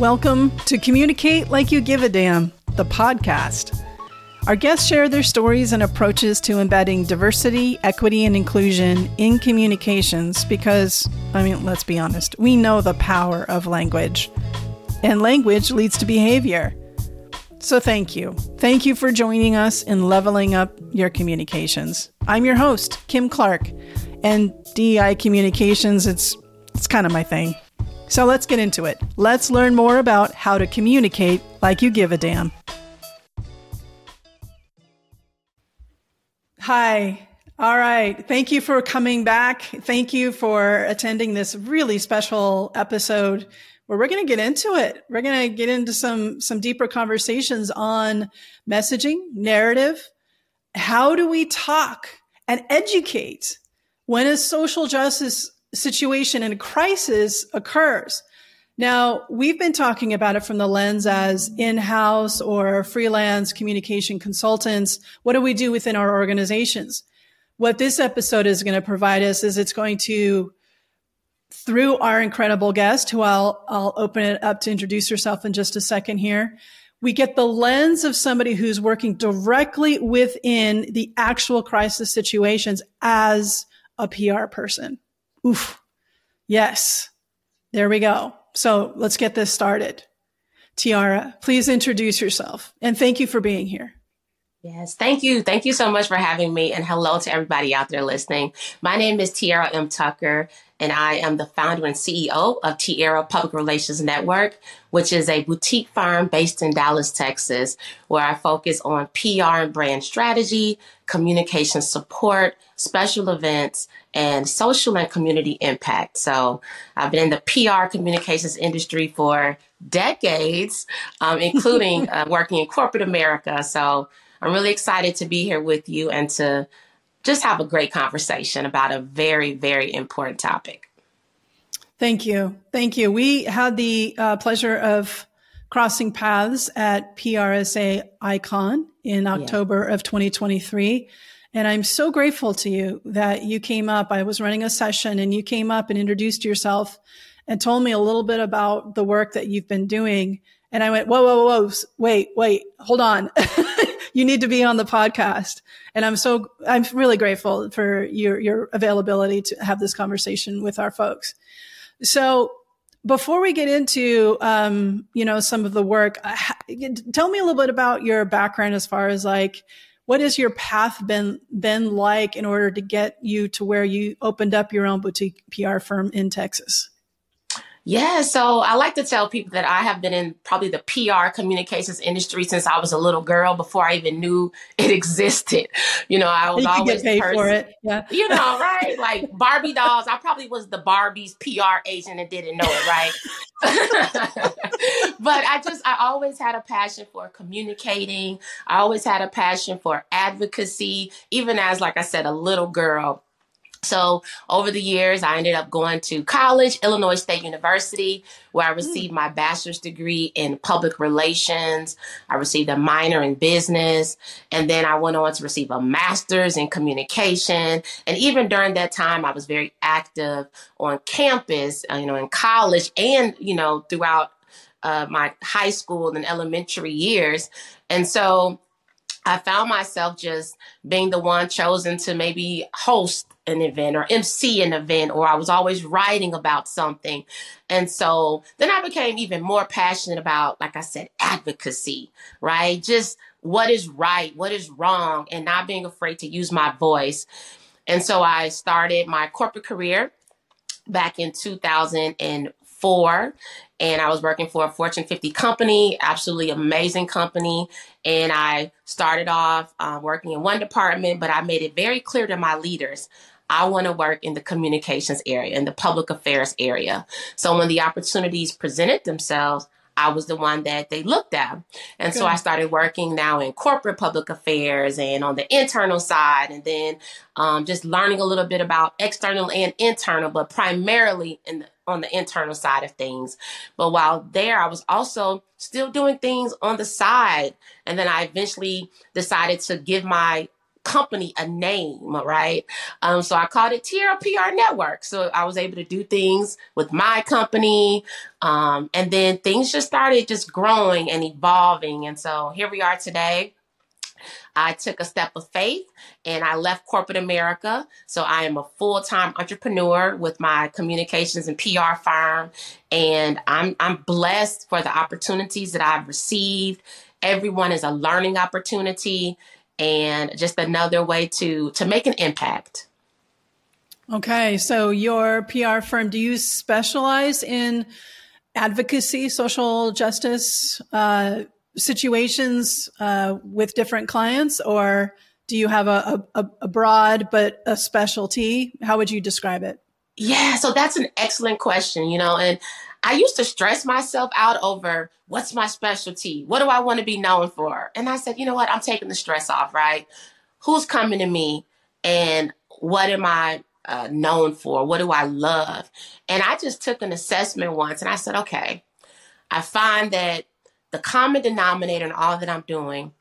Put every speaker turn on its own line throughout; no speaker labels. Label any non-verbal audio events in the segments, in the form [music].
Welcome to Communicate Like You Give a Damn, the podcast. Our guests share their stories and approaches to embedding diversity, equity, and inclusion in communications because, I mean, let's be honest, we know the power of language, and language leads to behavior. So, thank you. Thank you for joining us in leveling up your communications. I'm your host, Kim Clark, and DI Communications, it's, it's kind of my thing. So, let's get into it. Let's learn more about how to communicate like you give a damn. Hi. All right. Thank you for coming back. Thank you for attending this really special episode where we're going to get into it. We're going to get into some some deeper conversations on messaging, narrative, how do we talk and educate when a social justice situation and crisis occurs? Now, we've been talking about it from the lens as in-house or freelance communication consultants. What do we do within our organizations? What this episode is going to provide us is it's going to, through our incredible guest, who I'll, I'll open it up to introduce herself in just a second here. We get the lens of somebody who's working directly within the actual crisis situations as a PR person. Oof. Yes. There we go. So let's get this started. Tiara, please introduce yourself and thank you for being here.
Yes, thank you. Thank you so much for having me. And hello to everybody out there listening. My name is Tiara M. Tucker, and I am the founder and CEO of Tiara Public Relations Network, which is a boutique firm based in Dallas, Texas, where I focus on PR and brand strategy, communication support, special events, and social and community impact. So I've been in the PR communications industry for decades, um, including [laughs] uh, working in corporate America. So I'm really excited to be here with you and to just have a great conversation about a very, very important topic.
Thank you. Thank you. We had the uh, pleasure of crossing paths at PRSA Icon in October yeah. of 2023. And I'm so grateful to you that you came up. I was running a session and you came up and introduced yourself and told me a little bit about the work that you've been doing. And I went, whoa, whoa, whoa, whoa wait, wait, hold on. [laughs] you need to be on the podcast. And I'm so, I'm really grateful for your, your availability to have this conversation with our folks. So before we get into, um, you know, some of the work, uh, tell me a little bit about your background as far as like, what has your path been been like in order to get you to where you opened up your own boutique PR firm in Texas?
Yeah, so I like to tell people that I have been in probably the PR communications industry since I was a little girl before I even knew [laughs] it existed. You know, I was
you
always
paid person, for it. Yeah.
You know, right? Like Barbie dolls. I probably was the Barbie's PR agent and didn't know it, right? [laughs] but I just I always had a passion for communicating. I always had a passion for advocacy, even as like I said, a little girl. So over the years, I ended up going to college, Illinois State University, where I received my bachelor's degree in public relations. I received a minor in business, and then I went on to receive a master's in communication. And even during that time, I was very active on campus, uh, you know, in college and, you know, throughout uh, my high school and elementary years. And so I found myself just being the one chosen to maybe host an event or MC an event, or I was always writing about something. And so then I became even more passionate about, like I said, advocacy, right? Just what is right, what is wrong, and not being afraid to use my voice. And so I started my corporate career back in 2004 and I was working for a Fortune 50 company, absolutely amazing company. And I started off uh, working in one department, but I made it very clear to my leaders I want to work in the communications area, in the public affairs area. So when the opportunities presented themselves, I was the one that they looked at. And so I started working now in corporate public affairs and on the internal side, and then um, just learning a little bit about external and internal, but primarily in the, on the internal side of things. But while there, I was also still doing things on the side. And then I eventually decided to give my company a name, right? Um, so I called it Tiara PR Network. So I was able to do things with my company. Um, and then things just started just growing and evolving. And so here we are today. I took a step of faith and I left corporate America. So I am a full time entrepreneur with my communications and PR firm. And I'm, I'm blessed for the opportunities that I've received. Everyone is a learning opportunity and just another way to to make an impact.
Okay, so your PR firm, do you specialize in advocacy, social justice uh, situations uh, with different clients, or do you have a, a, a broad but a specialty? How would you describe it?
Yeah, so that's an excellent question, you know, and I used to stress myself out over what's my specialty? What do I want to be known for? And I said, you know what? I'm taking the stress off, right? Who's coming to me and what am I uh, known for? What do I love? And I just took an assessment once and I said, okay, I find that the common denominator in all that I'm doing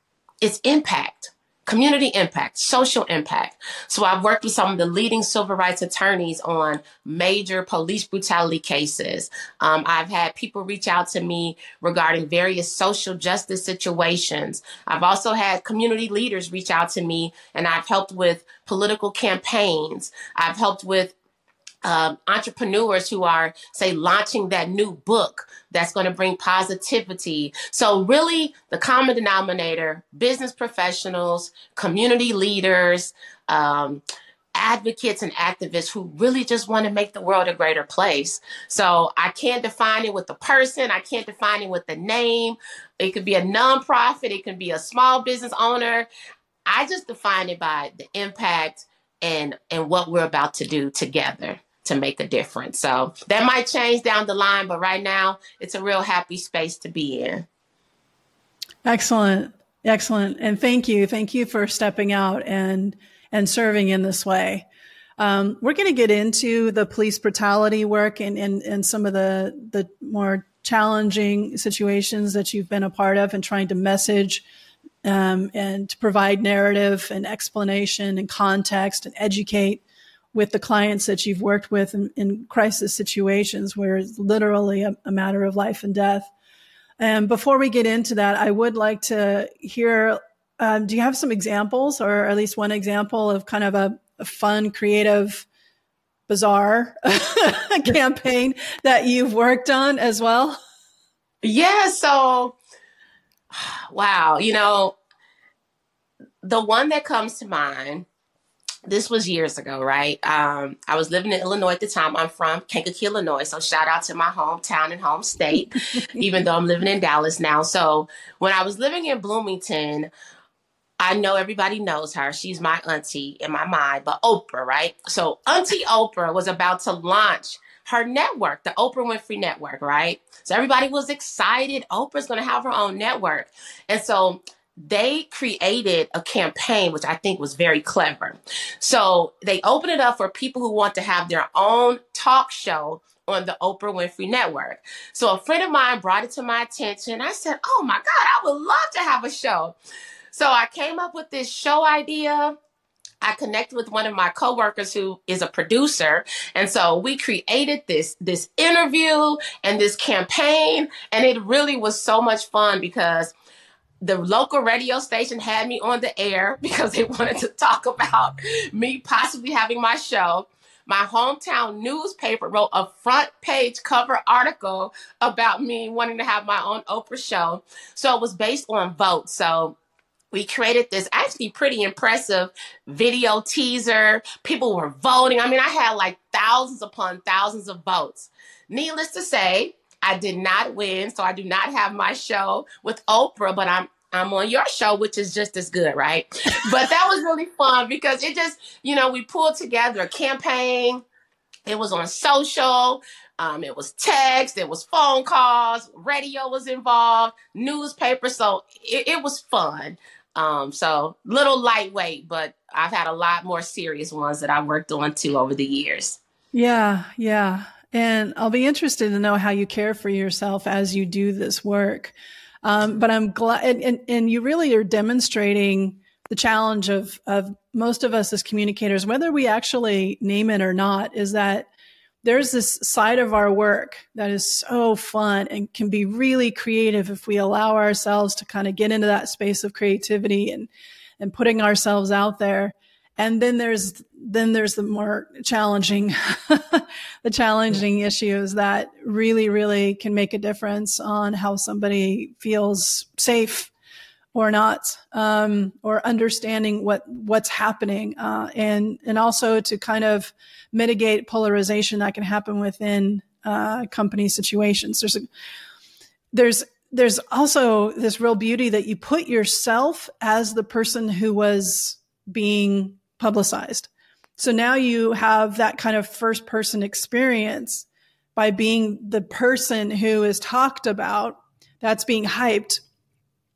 is impact community impact, social impact. So I've worked with some of the leading civil rights attorneys on major police brutality cases. Um, I've had people reach out to me regarding various social justice situations. I've also had community leaders reach out to me and I've helped with political campaigns. I've helped with um, entrepreneurs who are, say, launching that new book that's going to bring positivity. So, really, the common denominator business professionals, community leaders, um, advocates, and activists who really just want to make the world a greater place. So, I can't define it with the person, I can't define it with the name. It could be a nonprofit, it can be a small business owner. I just define it by the impact and and what we're about to do together to make a difference. So that might change down the line, but right now it's a real happy space to be in.
Excellent. Excellent. And thank you. Thank you for stepping out and and serving in this way. Um, we're going to get into the police brutality work and, and, and some of the, the more challenging situations that you've been a part of and trying to message um, and to provide narrative and explanation and context and educate with the clients that you've worked with in, in crisis situations where it's literally a, a, matter of life and death. And before we get into that, I would like to hear um, do you have some examples or at least one example of kind of a, a fun, creative, bizarre [laughs] campaign that you've worked on as well?
Yeah. So, [sighs] wow, you know, the one that comes to mind this was years ago, right? Um, I was living in Illinois at the time. I'm from Kankakee, Illinois. So shout out to my hometown and home state, [laughs] even though I'm living in Dallas now. So when I was living in Bloomington, I know everybody knows her. She's my auntie in my mind, but Oprah, right? So Auntie [laughs] Oprah was about to launch her network, the Oprah Winfrey Network, right? So everybody was excited. Oprah's going to have her own network. And so they created a campaign, which I think was very clever. So they opened it up for people who want to have their own talk show on the Oprah Winfrey Network. So a friend of mine brought it to my attention. I said, Oh my God, I would love to have a show. So I came up with this show idea. I connected with one of my coworkers who is a producer. And so we created this, this interview and this campaign. And it really was so much fun because the local radio station had me on the air [laughs] because they wanted to talk about me possibly having my show. My hometown newspaper wrote a front page cover article about me wanting to have my own Oprah show. So it was based on votes. So we created this actually pretty impressive video teaser. People were voting. I mean, I had like thousands upon thousands of votes. Needless to say, I did not win, so I do not have my show with Oprah, but I'm I'm on your show, which is just as good, right? [laughs] but that was really fun because it just, you know, we pulled together a campaign. It was on social. Um, it was text, it was phone calls, radio was involved, newspaper. So it, it was fun. Um, so little lightweight, but I've had a lot more serious ones that I worked on too over the years.
Yeah, yeah. And I'll be interested to know how you care for yourself as you do this work. Um, but I'm glad, and, and, and you really are demonstrating the challenge of of most of us as communicators, whether we actually name it or not, is that there's this side of our work that is so fun and can be really creative if we allow ourselves to kind of get into that space of creativity and and putting ourselves out there and then there's then there's the more challenging [laughs] the challenging issues that really really can make a difference on how somebody feels safe or not um, or understanding what what's happening uh, and and also to kind of mitigate polarization that can happen within uh, company situations there's a there's there's also this real beauty that you put yourself as the person who was being publicized. So now you have that kind of first person experience by being the person who is talked about that's being hyped.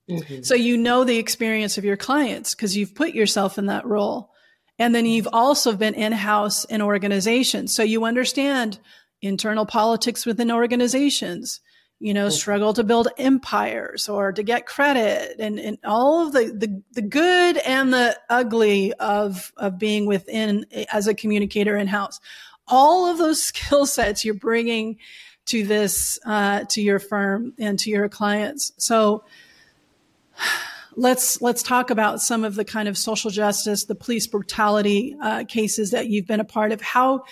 Mm-hmm. So you know the experience of your clients because you've put yourself in that role. And then you've also been in house in organizations. So you understand internal politics within organizations you know, struggle to build empires or to get credit and, and all of the, the, the good and the ugly of, of being within as a communicator in house. All of those [laughs] skill sets you're bringing to this, uh, to your firm and to your clients. So let's, let's talk about some of the kind of social justice, the police brutality, uh, cases that you've been a part of. How,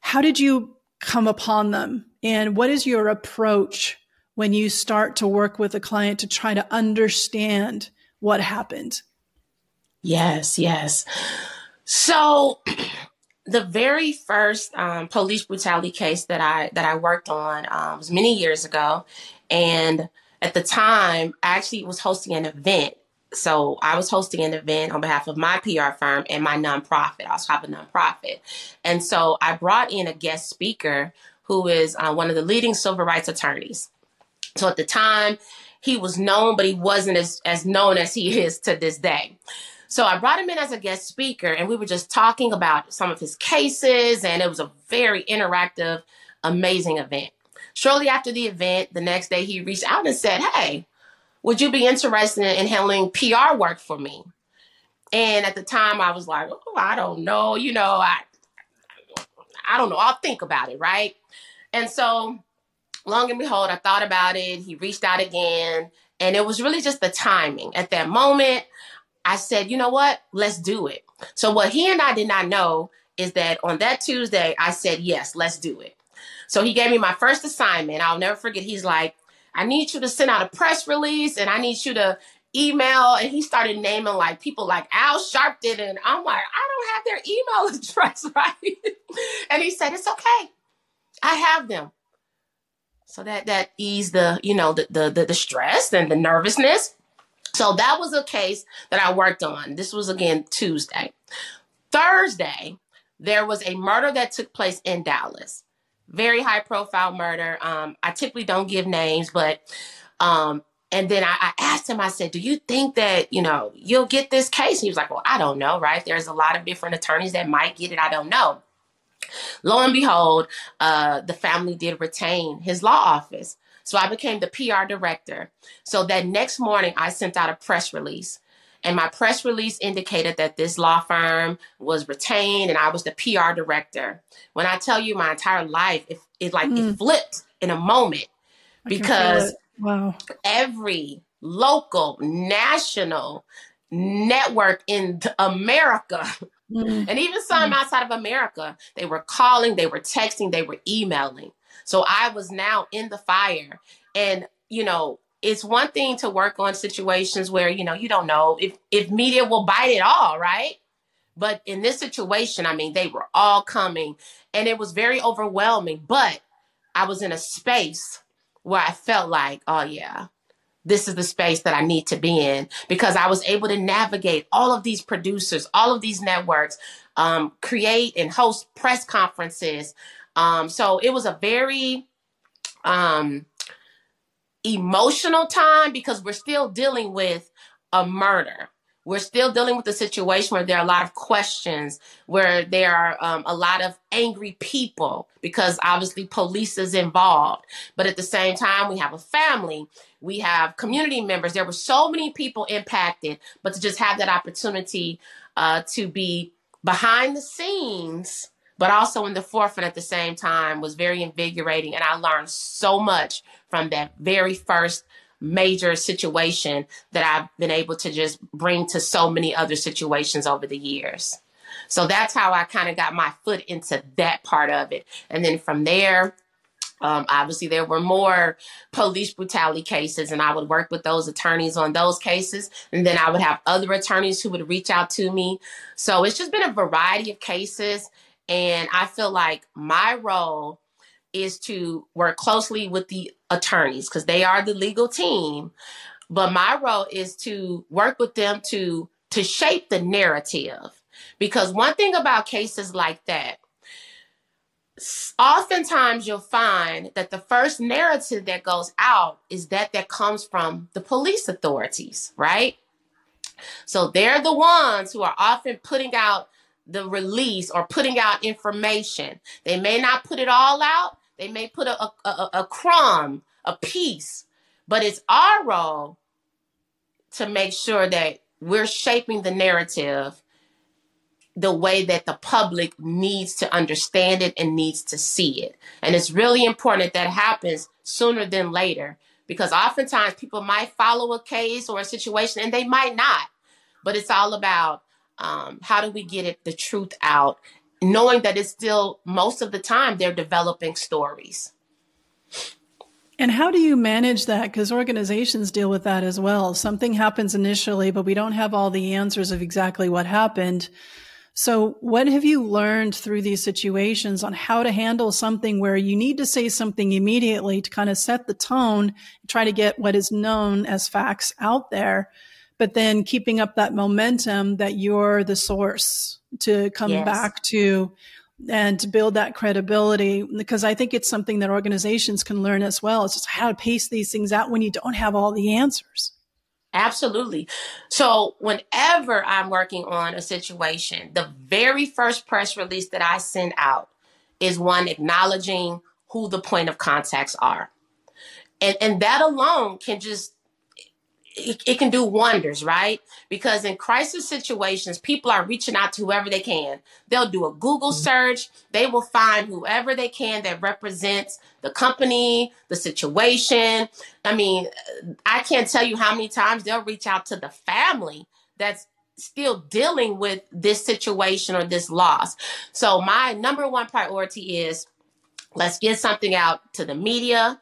how did you come upon them? And what is your approach when you start to work with a client to try to understand what happened?
Yes, yes. So [clears throat] the very first um, police brutality case that I that I worked on um, was many years ago, and at the time, I actually was hosting an event. So I was hosting an event on behalf of my PR firm and my nonprofit. I was have a nonprofit, and so I brought in a guest speaker who is uh, one of the leading civil rights attorneys. So at the time, he was known, but he wasn't as, as known as he [laughs] is to this day. So I brought him in as a guest speaker, and we were just talking about some of his cases, and it was a very interactive, amazing event. Shortly after the event, the next day, he reached out and said, Hey, would you be interested in handling PR work for me? And at the time, I was like, Oh, I don't know. You know, I, I don't know. I'll think about it, right? And so, long and behold, I thought about it. He reached out again. And it was really just the timing. At that moment, I said, you know what? Let's do it. So, what he and I did not know is that on that Tuesday, I said, yes, let's do it. So, he gave me my first assignment. I'll never forget. He's like, I need you to send out a press release and I need you to email. And he started naming like people like Al Sharpton. And I'm like, I don't have their email [laughs] address, right? and he said, it's okay. I have them. So that that eased the, you know, the, the the the stress and the nervousness. So that was a case that I worked on. This was again Tuesday. Thursday, there was a murder that took place in Dallas. Very high profile murder. Um, I typically don't give names, but um, and then I, I, asked him, I said, Do you think that, you know, you'll get this case? And he was like, Well, I don't know, right? There's a lot of different attorneys that might get it. I don't know. Lo and behold, uh, the family did retain his law office. So I became the PR director. So that next morning, I sent out a press release. And my press release indicated that this law firm was retained and I was the PR director. When I tell you my entire life, it, it like mm. it flipped in a moment because
wow.
every local, national network in America Mm-hmm. And even some mm-hmm. outside of America, they were calling, they were texting, they were emailing. So I was now in the fire. And, you know, it's one thing to work on situations where, you know, you don't know if, if media will bite it all, right? But in this situation, I mean, they were all coming and it was very overwhelming. But I was in a space where I felt like, oh, yeah, this is the space that I need to be in because I was able to navigate all of these producers, all of these networks, um, create and host press conferences. Um, so it was a very um, emotional time because we're still dealing with a murder. we're still dealing with a situation where there are a lot of questions, where there are um, a lot of angry people because obviously police is involved. But at the same time, we have a family, we have community members. There were so many people impacted, but to just have that opportunity uh, to be behind the scenes, but also in the forefront at the same time was very invigorating. And I learned so much from that very first major situation that I've been able to just bring to so many other situations over the years. So that's how I kind of got my foot into that part of it. And then from there, um, obviously, there were more police brutality cases, and I would work with those attorneys on those cases. And then I would have other attorneys who would reach out to me. So it's just been a variety of cases. And I feel like my role is to work closely with the attorneys because they are the legal team. But my role is to work with them to to shape the narrative. Because one thing about cases like that, oftentimes you'll find that the first narrative that goes out is that that comes from the police authorities, right? So they're the ones who are often putting out the release or putting out information. They may not put it all out, they may put a, a, a, crumb, a piece, but it's our role to make sure that we're shaping the narrative the way that the public needs to understand it and needs to see it. And it's really important that happens sooner than later because oftentimes people might follow a case or a situation and they might not. But it's all about um, how do we get it the truth out knowing that it's still most of the time they're developing stories.
And how do you manage that? Because organizations deal with that as well. Something happens initially, but we don't have all the answers of exactly what happened. So, what have you learned through these situations on how to handle something where you need to say something immediately to kind of set the tone, try to get what is known as facts out there, but then keeping up that momentum that you're the source to come yes. back to and to build that credibility because I think it's something that organizations can learn as well. It's just how to pace these things out when you don't have all the answers.
Absolutely. So, whenever I'm working on a situation, the very first press release that I send out is one acknowledging who the point of contacts are. And, and that alone can just it, it, can do wonders, right? Because in crisis situations, people are reaching out to whoever they can. They'll do a Google mm-hmm. search. They will find whoever they can that represents the company, the situation. I mean, I can't tell you how many times they'll reach out to the family that's still dealing with this situation or this loss. So my number one priority is let's get something out to the media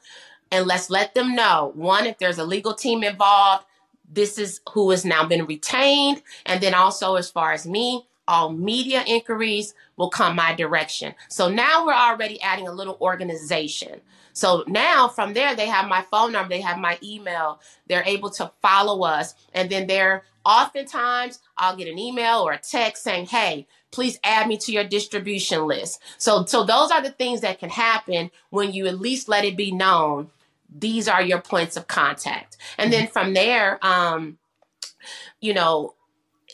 and let's let them know one if there's a legal team involved this is who has now been retained. And then also as far as me all media inquiries will come my direction. So now we're already adding a little organization. So now from there they have my phone number they have my email. They're able to follow us. And then they're oftentimes i'll get an email or a text saying hey please add me to your distribution list. So so those are the things that can happen when you at least let it be known these are your points of contact. And then from there, um, you know,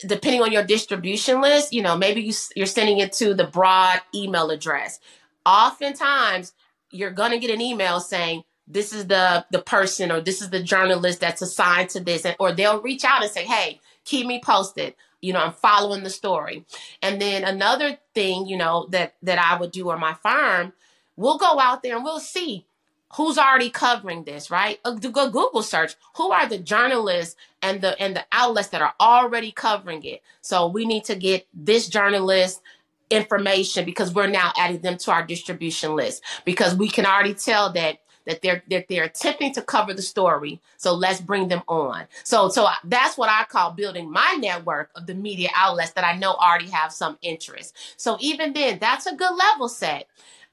depending on your distribution list, you know, maybe you, you're sending it to the broad email address. Oftentimes, you're going to get an email saying, this is the the person or this is the journalist that's assigned to this and, or they'll reach out and say hey keep me posted you know i'm following the story and then another thing you know that that i would do or my firm we'll go out there and we'll see who's already covering this, right? Uh, do go Google search. Who are the journalists and the and the outlets that are already covering it? So we need to get this journalist information because we're now adding them to our distribution list because we can already tell that that they're that they're attempting to cover the story. So let's bring them on. So so that's what I call building my network of the media outlets that I know already have some interest. So even then, that's a good level set.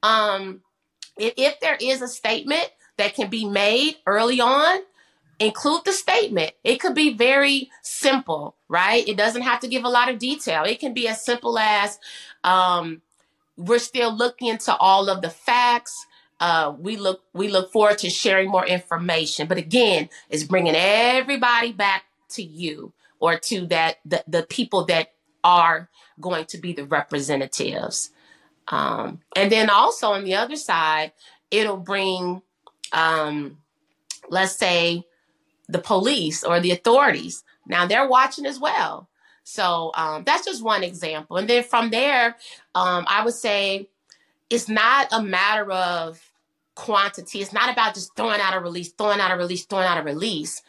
Um, if, there is a statement that can be made early on, include the statement. It could be very simple, right? It doesn't have to give a lot of detail. It can be as simple as um, we're still looking into all of the facts. Uh, we look we look forward to sharing more information. But again, it's bringing everybody back to you or to that the, the people that are going to be the representatives. Um, and then also on the other side, it'll bring, um, let's say, the police or the authorities. Now they're watching as well. So um, that's just one example. And then from there, um, I would say it's not a matter of quantity. It's not about just throwing out a release, throwing out a release, throwing out a release.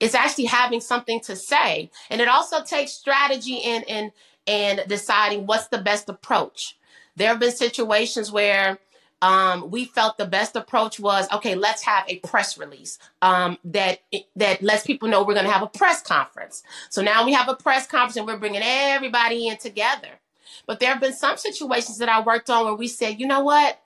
It's actually having something to say. And it also takes strategy in in and deciding what's the best approach. There have been situations where um, we felt the best approach was okay. Let's have a press release um, that that lets people know we're going to have a press conference. So now we have a press conference and we're bringing everybody in together. But there have been some situations that I worked on where we said, you know what?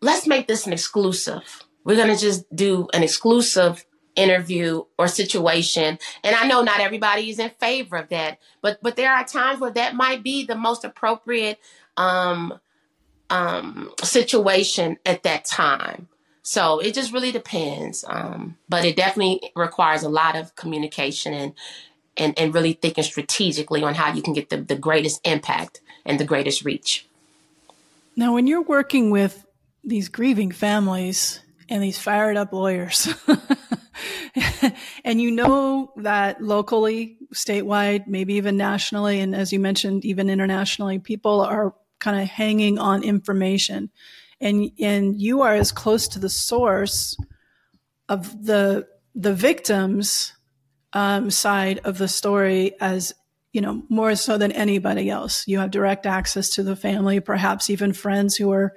Let's make this an exclusive. We're going to just do an exclusive interview or situation. And i know not everybody is in favor of that but but there are times where that might be the most appropriate um um situation at that time. So it just really depends um but it definitely requires a lot of communication and and, and really thinking strategically on how you can get the, the greatest impact and the greatest reach.
Now when you're working with these grieving families and these fired up lawyers [laughs] [laughs] and you know that locally, statewide, maybe even nationally, and as you mentioned, even internationally, people are kind of hanging on information. And, and you are as close to the source of the, the victims um, side of the story as you know more so than anybody else you have direct access to the family perhaps even friends who are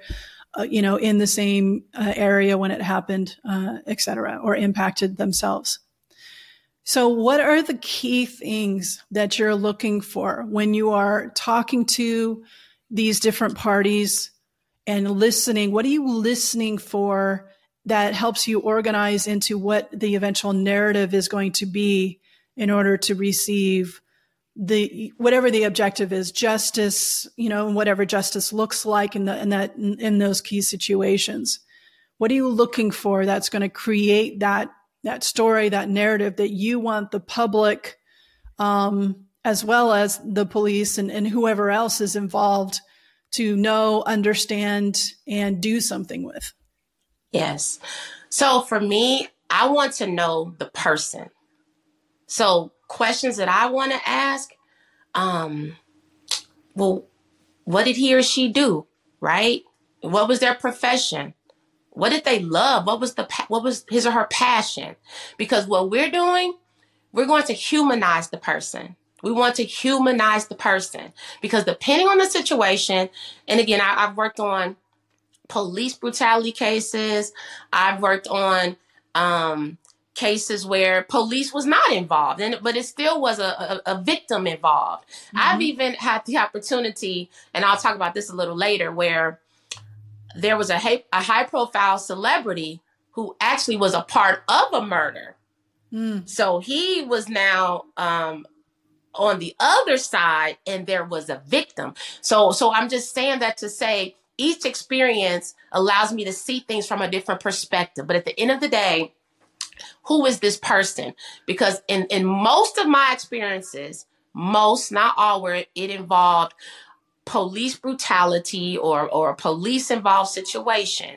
uh, you know, in the same uh, area when it happened, uh, et cetera, or impacted themselves. So, what are the key things that you're looking for when you are talking to these different parties and listening? What are you listening for that helps you organize into what the eventual narrative is going to be in order to receive the whatever the objective is justice you know whatever justice looks like in the in that in, in those key situations. What are you looking for that's going to create that that story that narrative that you want the public um, as well as the police and, and whoever else is involved to know understand and do something with?
Yes. So for me i want to know the person so questions that I want to ask, um, well, what did he or she do? Right? What was their profession? What did they love? What was the what was his or her passion? Because what we're doing, we're going to humanize the person. We want to humanize the person because depending on the situation, and again, I, have worked on police brutality cases. I've worked on um, cases where police was not involved and but it still was a, a, a victim involved mm-hmm. i've even had the opportunity and i'll talk about this a little later where there was a, a high profile celebrity who actually was a part of a murder mm. so he was now um, on the other side and there was a victim so so i'm just saying that to say each experience allows me to see things from a different perspective but at the end of the day who is this person? Because in, in most of my experiences, most, not all, where it involved police brutality or, or a police involved situation,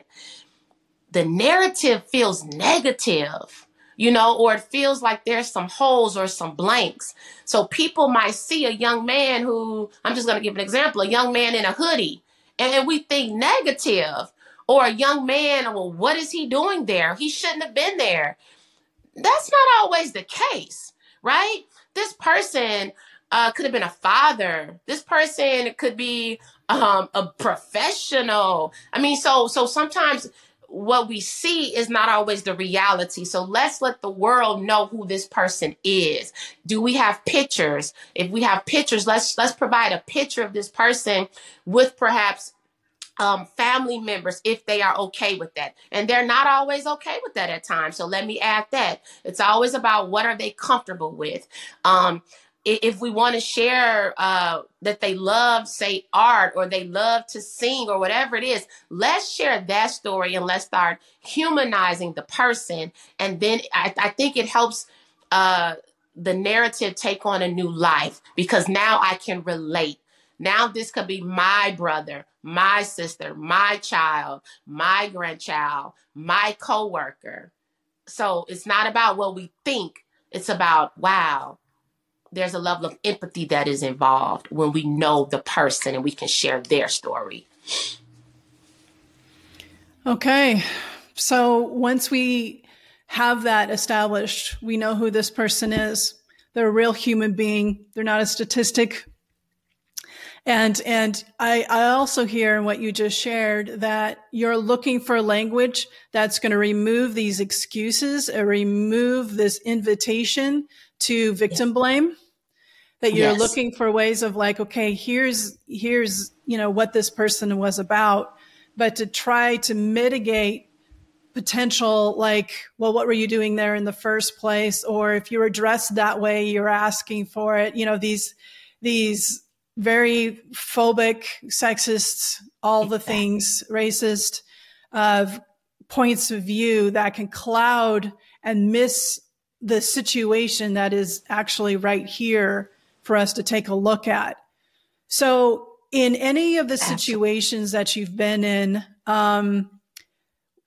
the narrative feels negative, you know, or it feels like there's some holes or some blanks. So people might see a young man who, I'm just going to give an example, a young man in a hoodie, and we think negative. Or a young man, well, what is he doing there? He shouldn't have been there that's not always the case, right? This person uh, could have been a father. This person could be um, a professional. I mean, so so sometimes what we see is not always the reality. So let's let the world know who this person is. Do we have pictures? If we have pictures, let's let's provide a picture of this person with perhaps um, family members if they are okay with that. And they're not always okay with that at times. So let me add that. It's always about what are they comfortable with. Um, if we want to share uh, that they love, say, art or they love to sing or whatever it is, let's share that story and let's start humanizing the person. And then I, I think it helps uh, the narrative take on a new life because now I can relate. Now this could be my brother, my sister, my child, my grandchild, my coworker. So it's not about what we think. It's about, wow, there's a level of empathy that is involved when we know the person and we can share their story.
Okay. So once we have that established, we know who this person is. They're a real human being. They're not a statistic. And and I, I also hear in what you just shared that you're looking for language that's going to remove these excuses or remove this invitation to victim blame. That you're yes. looking for ways of like, okay, here's here's you know what this person was about, but to try to mitigate potential like well what were you doing there in the first place or if you were dressed that way you're asking for it you know these these very phobic sexist all the things racist uh, points of view that can cloud and miss the situation that is actually right here for us to take a look at. So in any of the situations that you've been in um,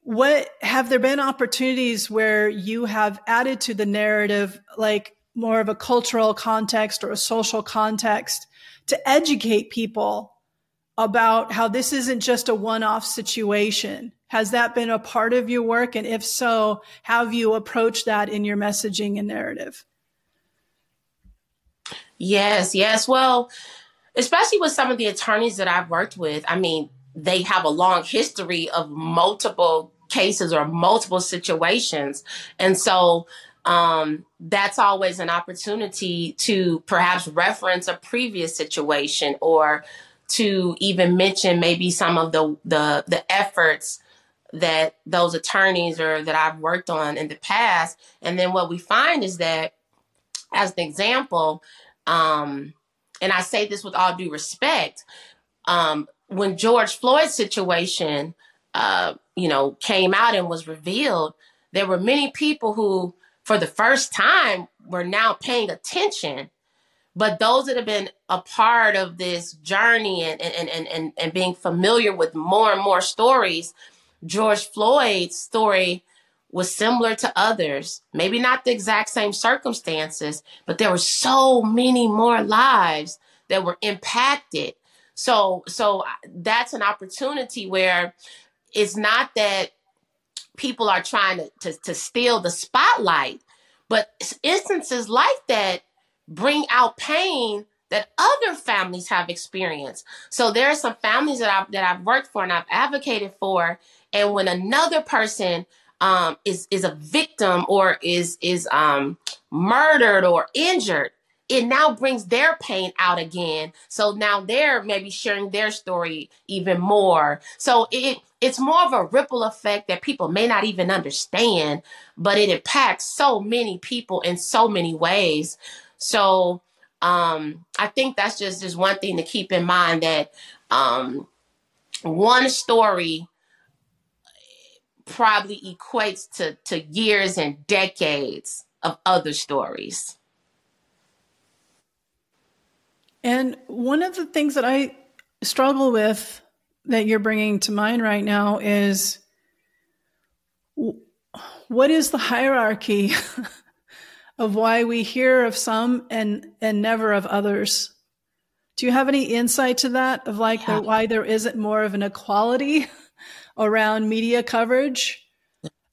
what have there been opportunities where you have added to the narrative like more of a cultural context or a social context to educate people about how this isn't just a one-off situation. Has that been a part of your work? And if so how have you approached that in your messaging and narrative?
Yes yes. Well especially with some of the attorneys that i've worked with i mean they have a long history of multiple cases or multiple situations. And so um, that's always an opportunity to perhaps reference a previous situation or to even mention maybe some of the the, the efforts that those attorneys or that I've worked on in the past. And then what we find is that, as an example, um, and I say this with all due respect, um, when George Floyd's situation uh, you know, came out and was revealed, there were many people who, for the first time, we're now paying attention. But those that have been a part of this journey and, and, and, and, and being familiar with more and more stories, George Floyd's story was similar to others. Maybe not the exact same circumstances, but there were so many more lives that were impacted. So, so uh, that's an opportunity where it's not that people are trying to, to, to steal the spotlight, but instances like that bring out pain that other families have experienced. So there are some families that I've that I've worked for and I've advocated for, and when another person um, is is a victim or is is um, murdered or injured, it now brings their pain out again. So now they're maybe sharing their story even more. So it it's more of a ripple effect that people may not even understand, but it impacts so many people in so many ways. So um, I think that's just just one thing to keep in mind that um, one story probably equates to to years and decades of other stories.
And one of the things that I struggle with that you're bringing to mind right now is what is the hierarchy [laughs] of why we hear of some and and never of others? Do you have any insight to that of like yeah. the, why there isn't more of an equality [laughs] around media coverage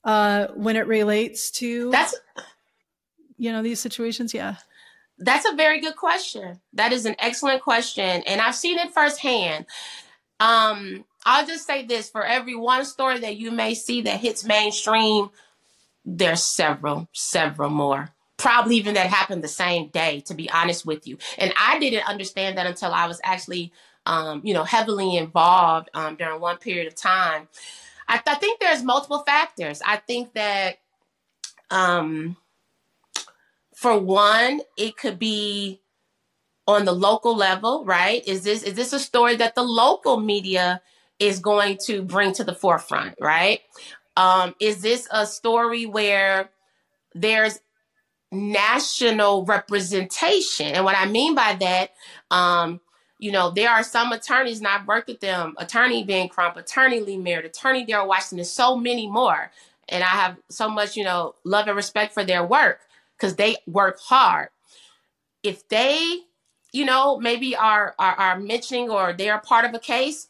uh, when it relates to
that's
you know these situations? Yeah
that's a very good question that is an excellent question and i've seen it firsthand um, I'll just say this for every one story that you may see that hits mainstream, there's several, several more. Probably even that happened the same day, to be honest with you. And I didn't understand that until I was actually, um, you know, heavily involved um, during one period of time. I, th- I think there's multiple factors. I think that, um, for one, it could be on the local level, right? Is this is this a story that the local media is going to bring to the forefront, right? Um, is this a story where there's national representation. And what I mean by that, um, you know, there are some attorneys, and I've worked with them, attorney Ben Crump, attorney Lee Merritt, attorney Daryl Washington, so many more. And I have so much, you know, love and respect for their work because they work hard. If they, you know, maybe are, are, are mentioning or they are part of a case,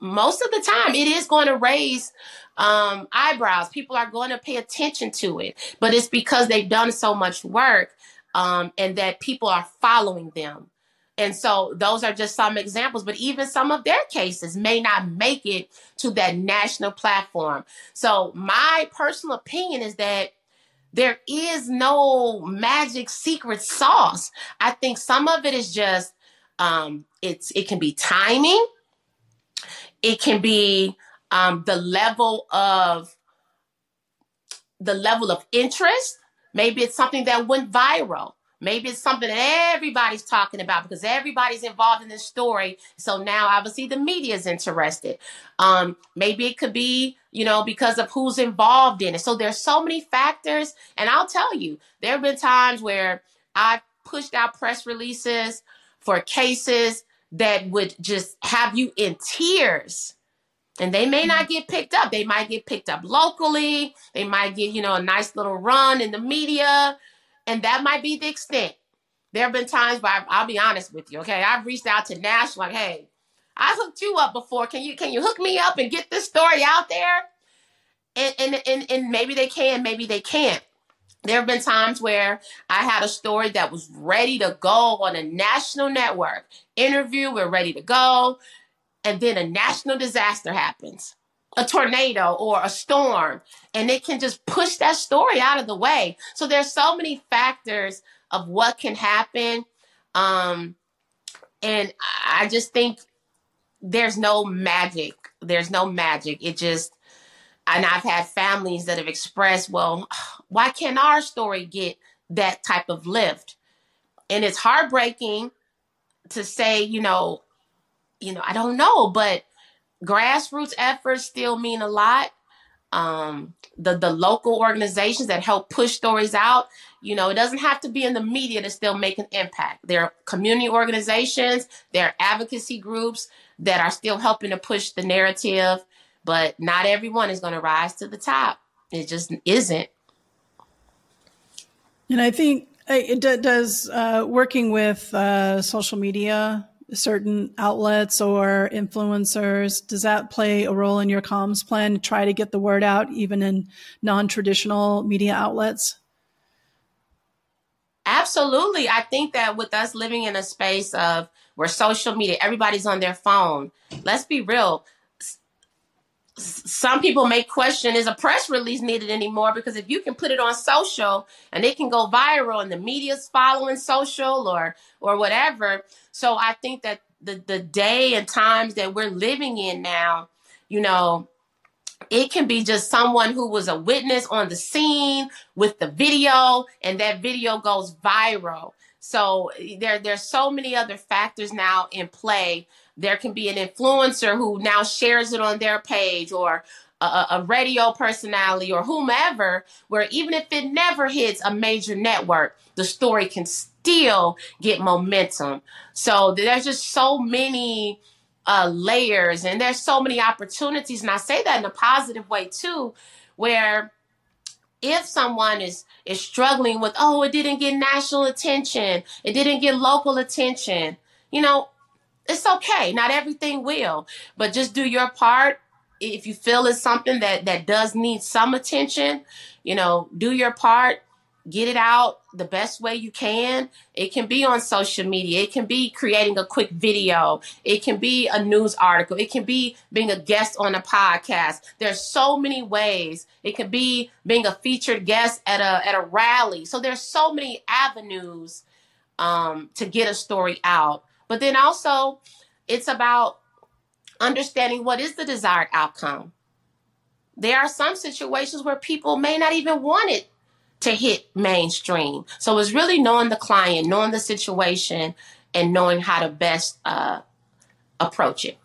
most of the time it is going to raise um, eyebrows. People are going to pay attention to it, but it's because they've done so much work um, and that people are following them. And so those are just some examples, but even some of their cases may not make it to that national platform. So my personal opinion is that there is no magic secret sauce. I think some of it is just um, it's it can be timing it can be um, the level of the level of interest. Maybe it's something that went viral. Maybe it's something that everybody's talking about because everybody's involved in this story. So now obviously the media is interested. Um, maybe it could be, you know, because of who's involved in it. So there's so many factors. And I'll tell you, there have been times where I pushed out press releases for cases that would just have you in tears. And they may not get picked up. They might get picked up locally. They might get, you know, a nice little run in the media. And that might be the extent. There have been times where I, I'll be honest with you, okay? I've reached out to Nash like, hey, I hooked you up before. Can you can you hook me up and get this story out there? And and and, and maybe they can, maybe they can't. There have been times where I had a story that was ready to go on a national network interview. We're ready to go. And then a national disaster happens a tornado or a storm, and it can just push that story out of the way. So there's so many factors of what can happen. Um, and I just think there's no magic. There's no magic. It just and I've had families that have expressed, well, [sighs] why can't our story get that type of lift? And it's heartbreaking to say, you know, you know, I don't know, but grassroots efforts still mean a lot. Um, the the local organizations that help push stories out, you know, it doesn't have to be in the media to still make an impact. There are community organizations, there are advocacy groups that are still helping to push the narrative but not everyone is going to rise to the top. It just isn't.
And I think it does uh, working with uh, social media, certain outlets or influencers, does that play a role in your comms plan to try to get the word out even in non traditional media outlets?
Absolutely. I think that with us living in a space of where social media, everybody's on their phone. Let's be real some people may question is a press release needed anymore? Because if you can put it on social and it can go viral and the media's following social or or whatever. So i think that the the day and times that we're living in now you know it can be just someone who was a witness on the scene with the video and that video goes viral. So there there's so many other factors now in play there can be an influencer who now shares it on their page or a, a, radio personality or whomever, where even if it never hits a major network, the story can still get momentum. So there's just so many uh, layers and there's so many opportunities. And I say that in a positive way too, where if someone is is struggling with oh it didn't get national attention it didn't get local attention you know it's okay. Not everything will, but just do your part. If you feel it's something that that does need some attention, you know, do your part. Get it out the best way you can. It can be on social media. It can be creating a quick video. It can be a news article. It can be being a guest on a podcast. There's so many ways. It can be being a featured guest at a at a rally. So there's so many avenues um, to get a story out. But then also, it's about understanding what is the desired outcome. There are some situations where people may not even want it to hit mainstream. So it's really knowing the client, knowing the situation, and knowing how to best uh, approach it.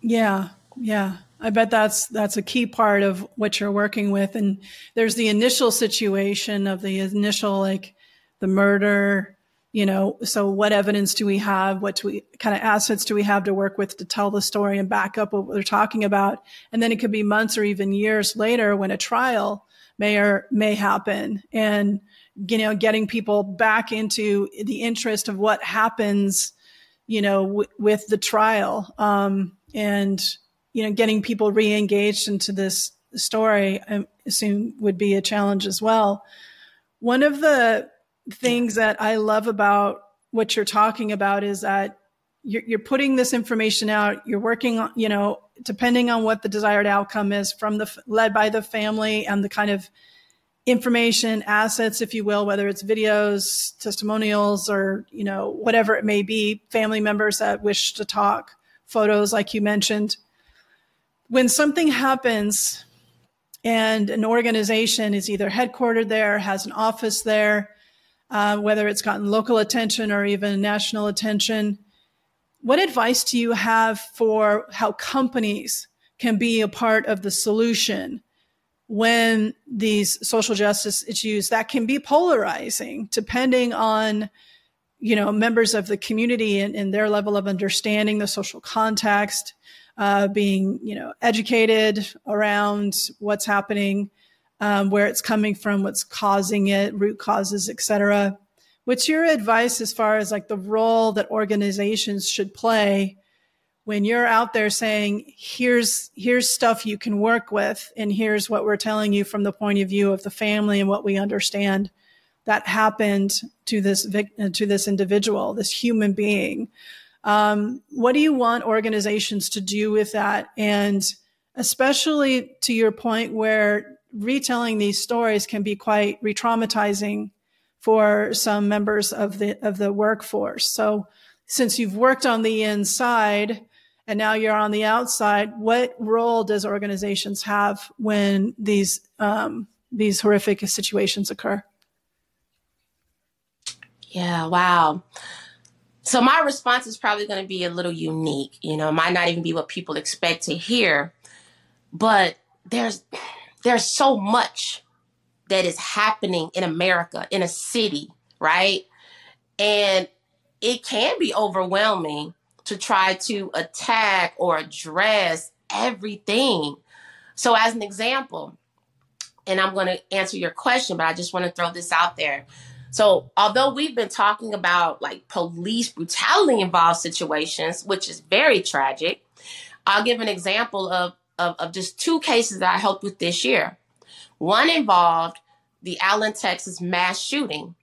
Yeah, yeah. I bet that's that's a key part of what you're working with. And there's the initial situation of the initial like the murder, you know, so what evidence do we have? What do we kind of assets do we have to work with to tell the story and back up what we're talking about? And then it could be months or even years later when a trial may or may happen and you know getting people back into the interest of what happens you know w- with the trial um, and you know getting people re-engaged into this story i assume would be a challenge as well one of the things that i love about what you're talking about is that you're, you're putting this information out. You're working on you know depending on what the desired outcome is from the led by the family and the kind of information assets if you will whether it's videos testimonials or you know whatever it may be family members that wish to talk photos like you mentioned. When something happens and an organization is either headquartered there has an office there uh, whether it's gotten local attention or even national attention. What advice do you have for how companies can be a part of the solution when these social justice issues that can be polarizing depending on you know members of the community and, and their level of understanding the social context uh, being you know educated around what's happening um, where it's coming from what's causing it root causes etc what's your advice as far as like the role that organizations should play when you're out there saying here's here's stuff you can work with and here's what we're telling you from the point of view of the family and what we understand that happened to this to this individual this human being. Um, what do you want organizations to do with that? And especially to your point where retelling these stories can be quite re-traumatizing for some members of the of the workforce so since you've worked on the inside and now you're on the outside. What role does organizations have when these um, these horrific situations occur?
Yeah, wow. So my response is probably going to be a little unique. You know, might not even be what people expect to hear, but there's there's so much that is happening in America, in a city, right? And it can be overwhelming to try to attack or address everything. So, as an example, and I'm going to answer your question, but I just want to throw this out there. So, although we've been talking about like police brutality involved situations, which is very tragic, I'll give an example of, of, of just two cases that I helped with this year. One involved the Allen, Texas mass shooting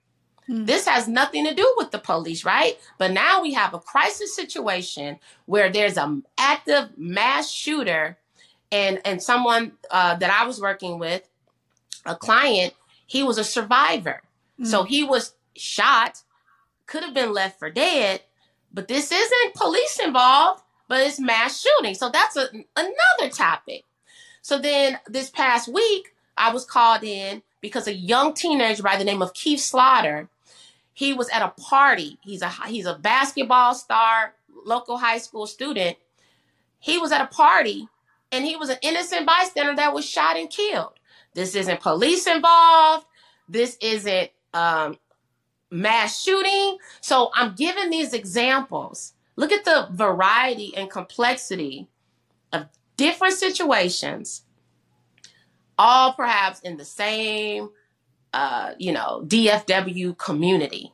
Hmm. This has nothing to do with the police, right? But now we have a crisis situation where there's an active mass shooter, and and someone uh, that I was working with, a client, he was a survivor, mm. so he was shot, could have been left for dead, but this isn't police involved, but it's mass shooting, so that's a, another topic. So then this past week, I was called in because a young teenager by the name of Keith Slaughter he was at a party. He's a he's a basketball star, local high school student. He was at a party and he was an innocent bystander that was shot and killed. This isn't police involved. This isn't um, mass shooting. So I'm giving these examples. Look at the variety and complexity of different situations, all perhaps in the same uh, you know, DFW community.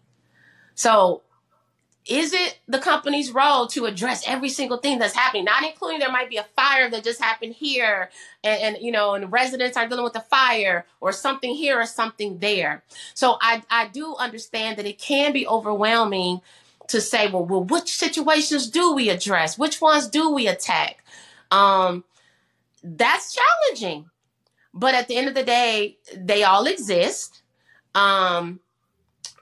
So is it the company's role to address every single thing that's happening not including there might be a fire that just happened here and, and, you know and residents are dealing with a fire or something here or something there so i i do understand that it can be overwhelming to say well, well which situations do we address which ones do we attack um that's challenging but at the end of the day, they all exist. Um,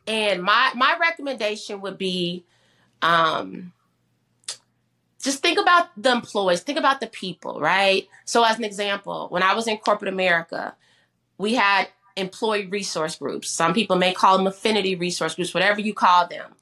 and my my recommendation would be um, just think about the employees, think about the people, right? So as an example, when I was in corporate America, we had employee resource groups. Some people may call them affinity resource groups, whatever you call them.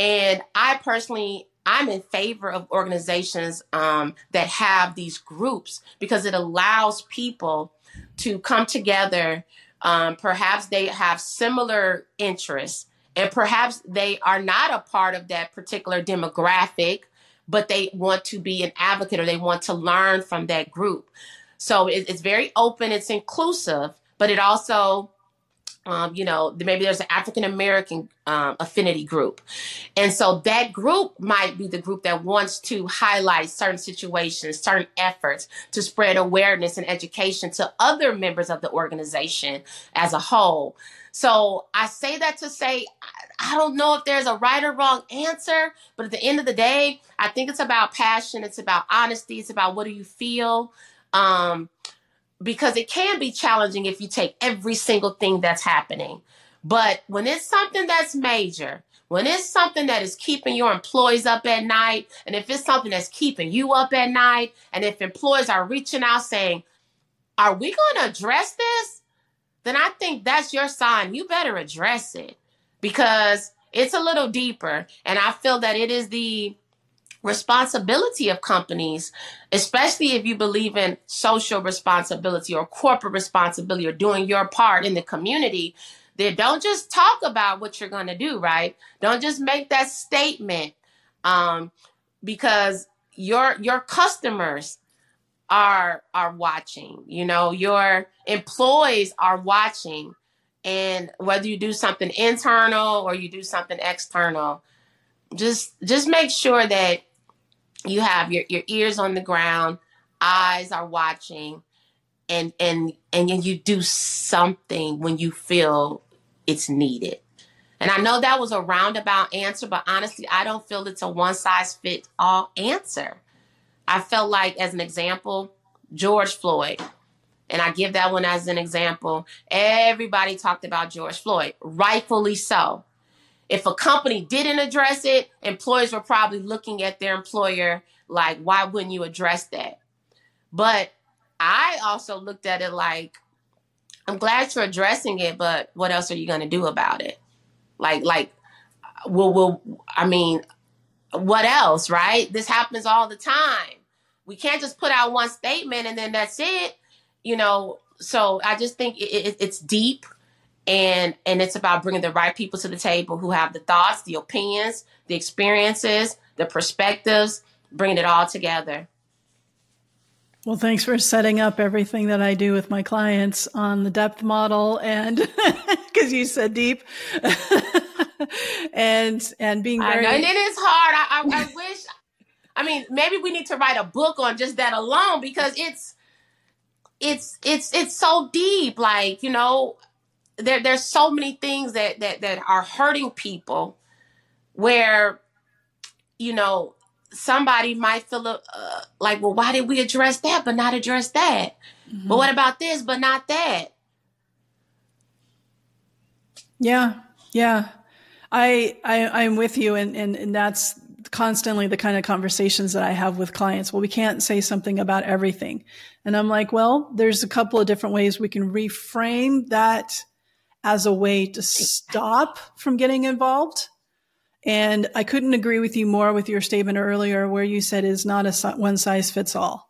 And I personally I'm in favor of organizations um, that have these groups because it allows people to come together. Um, perhaps they have similar interests, and perhaps they are not a part of that particular demographic, but they want to be an advocate or they want to learn from that group. So it, it's very open, it's inclusive, but it also um, you know, maybe there's an African American um, affinity group. And so that group might be the group that wants to highlight certain situations, certain efforts to spread awareness and education to other members of the organization as a whole. So I say that to say, I don't know if there's a right or wrong answer, but at the end of the day, I think it's about passion, it's about honesty, it's about what do you feel. Um, because it can be challenging if you take every single thing that's happening. But when it's something that's major, when it's something that is keeping your employees up at night, and if it's something that's keeping you up at night, and if employees are reaching out saying, Are we going to address this? Then I think that's your sign. You better address it because it's a little deeper. And I feel that it is the responsibility of companies, especially if you believe in social responsibility or corporate responsibility or doing your part in the community, then don't just talk about what you're going to do, right? Don't just make that statement um, because your your customers are are watching. You know, your employees are watching, and whether you do something internal or you do something external, just just make sure that you have your, your ears on the ground, eyes are watching, and and and you do something when you feel it's needed. And I know that was a roundabout answer, but honestly, I don't feel it's a one size fits all answer. I felt like, as an example, George Floyd, and I give that one as an example. Everybody talked about George Floyd, rightfully so. If a company didn't address it, employers were probably looking at their employer like, why wouldn't you address that? But I also looked at it like, I'm glad you're addressing it, but what else are you going to do about it? Like, like, well, well, I mean, what else, right? This happens all the time. We can't just put out one statement and then that's it, you know. So I just think it, it, it's deep and and it's about bringing the right people to the table who have the thoughts the opinions the experiences the perspectives bringing it all together.
Well thanks for setting up everything that i do with my clients on the depth model and [laughs] because you said deep. [laughs] And and being very
and it is hard. I, I, I wish i mean maybe we need to write a book on just that alone because it's it's it's it's so deep. Like you know there there's so many things that that that are hurting people where you know somebody might feel uh, like well why did we address that but not address that mm-hmm. but what about this but not that
yeah yeah i i i'm with you and and, and that's constantly the kind of conversations that I have with clients. Well, we can't say something about everything. And I'm like, well, there's a couple of different ways we can reframe that as a way to stop from getting involved. And I couldn't agree with you more with your statement earlier where you said is not a one size fits all.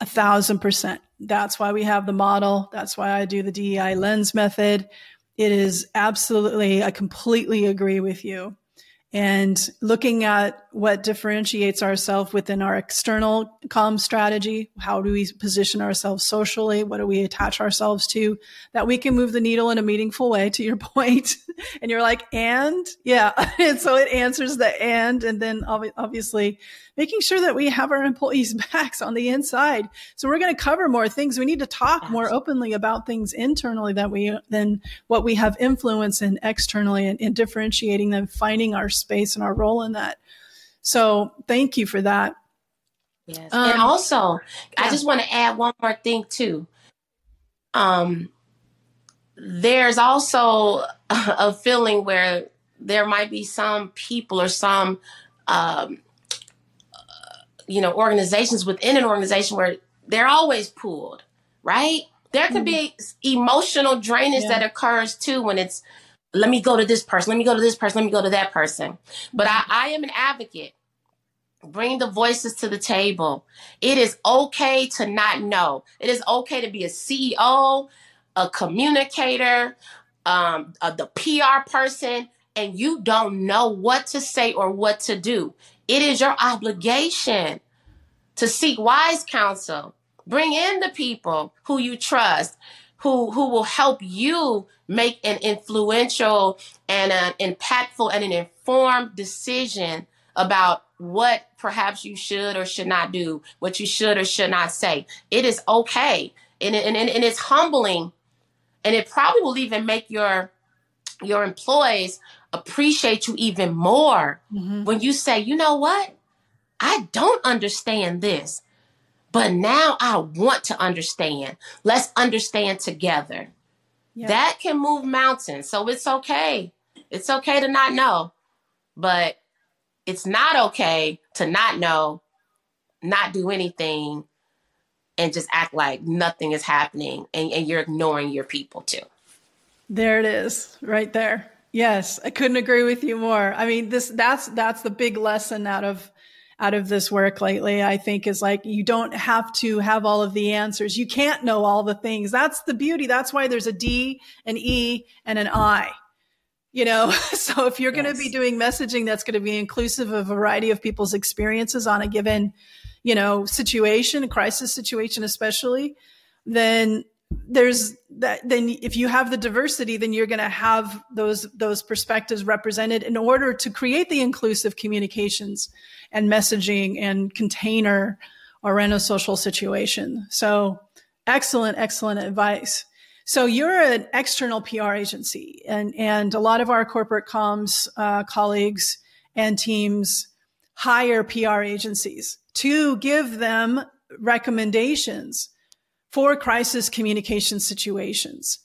A thousand percent. That's why we have the model. That's why I do the DEI lens method. It is absolutely, I completely agree with you and looking at what differentiates ourselves within our external com strategy. How do we position ourselves socially? What do we attach ourselves to that we can move the needle in a meaningful way to your [laughs] point? and you're like, and yeah. [laughs] and so it answers the and, and then obviously making sure that we have our employees' [laughs] backs on the inside. So we're going to cover more things. We need to talk Absolutely. more openly about things internally that we than what we have influence in externally and, and differentiating them, finding our space and our role in that. So thank you for that.
Yes. Um, and also, yeah. I just want to add one more thing too. Um, there's also [laughs] a feeling where there might be some people or some um, you know organizations within an organization where they're always pulled right there can mm-hmm. be emotional drainage yeah. that occurs too when it's let me go to this person let me go to this person let me go to that person but I, I am an advocate Bring the voices to the table. It is okay to not know. It is okay to be a CEO, a communicator, um, uh, the PR person, and you don't know what to say or what to do. It is your obligation to seek wise counsel. Bring in the people who you trust, who who will help you make an influential and an impactful and an informed decision about what perhaps you should or should not do, what you should or should not say. It is okay. And, and, and it's humbling. And it probably will even make your your employees appreciate you even more mm-hmm. when you say, you know what? I don't understand this, but now I want to understand. Let's understand together. That can move mountains. So it's okay. It's okay to not know, but it's not okay to not know, not do anything, and just act like nothing is happening and, and you're ignoring your people too.
There it is, right there. Yes, I couldn't agree with you more. I mean, this that's that's the big lesson out of out of this work lately, I think is like you don't have to have all of the answers. You can't know all the things. That's the beauty. That's why there's a D, an E, and an I you know [laughs] so if you're yes. going to be doing messaging that's going to be inclusive of a variety of people's experiences on a given you know situation a crisis situation especially then there's that then if you have the diversity then you're going to have those those perspectives represented in order to create the inclusive communications and messaging and container around a social situation. So excellent excellent advice. So you're an external PR agency, and and a lot of our corporate comms uh, colleagues and teams hire PR agencies to give them recommendations for crisis communication situations.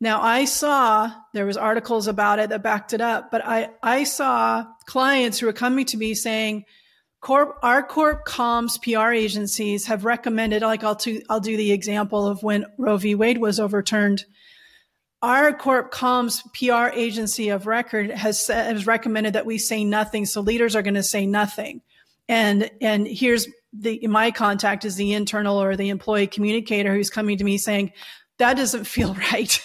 Now I saw there was articles about it that backed it up, but I I saw clients who were coming to me saying corp, our corp comms PR agencies have recommended, like I'll, to, I'll do the example of when Roe v. Wade was overturned. Our corp comms PR agency of record has, has recommended that we say nothing. So leaders are going to say nothing. And, and here's the, my contact is the internal or the employee communicator who's coming to me saying, that doesn't feel [laughs] right.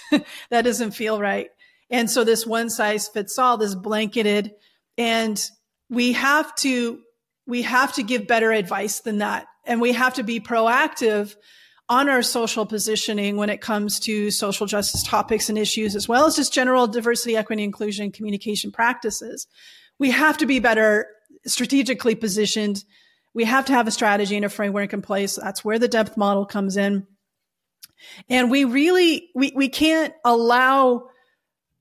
that doesn't feel right. And so this one size fits all, this blanketed, and we have to we have to give better advice than that. And we have to be proactive on our social positioning when it comes to social justice topics and issues, as well as just general diversity, equity, inclusion, communication practices. We have to be better strategically positioned. We have to have a strategy and a framework in place. That's where the depth model comes in. And we really, we, we can't allow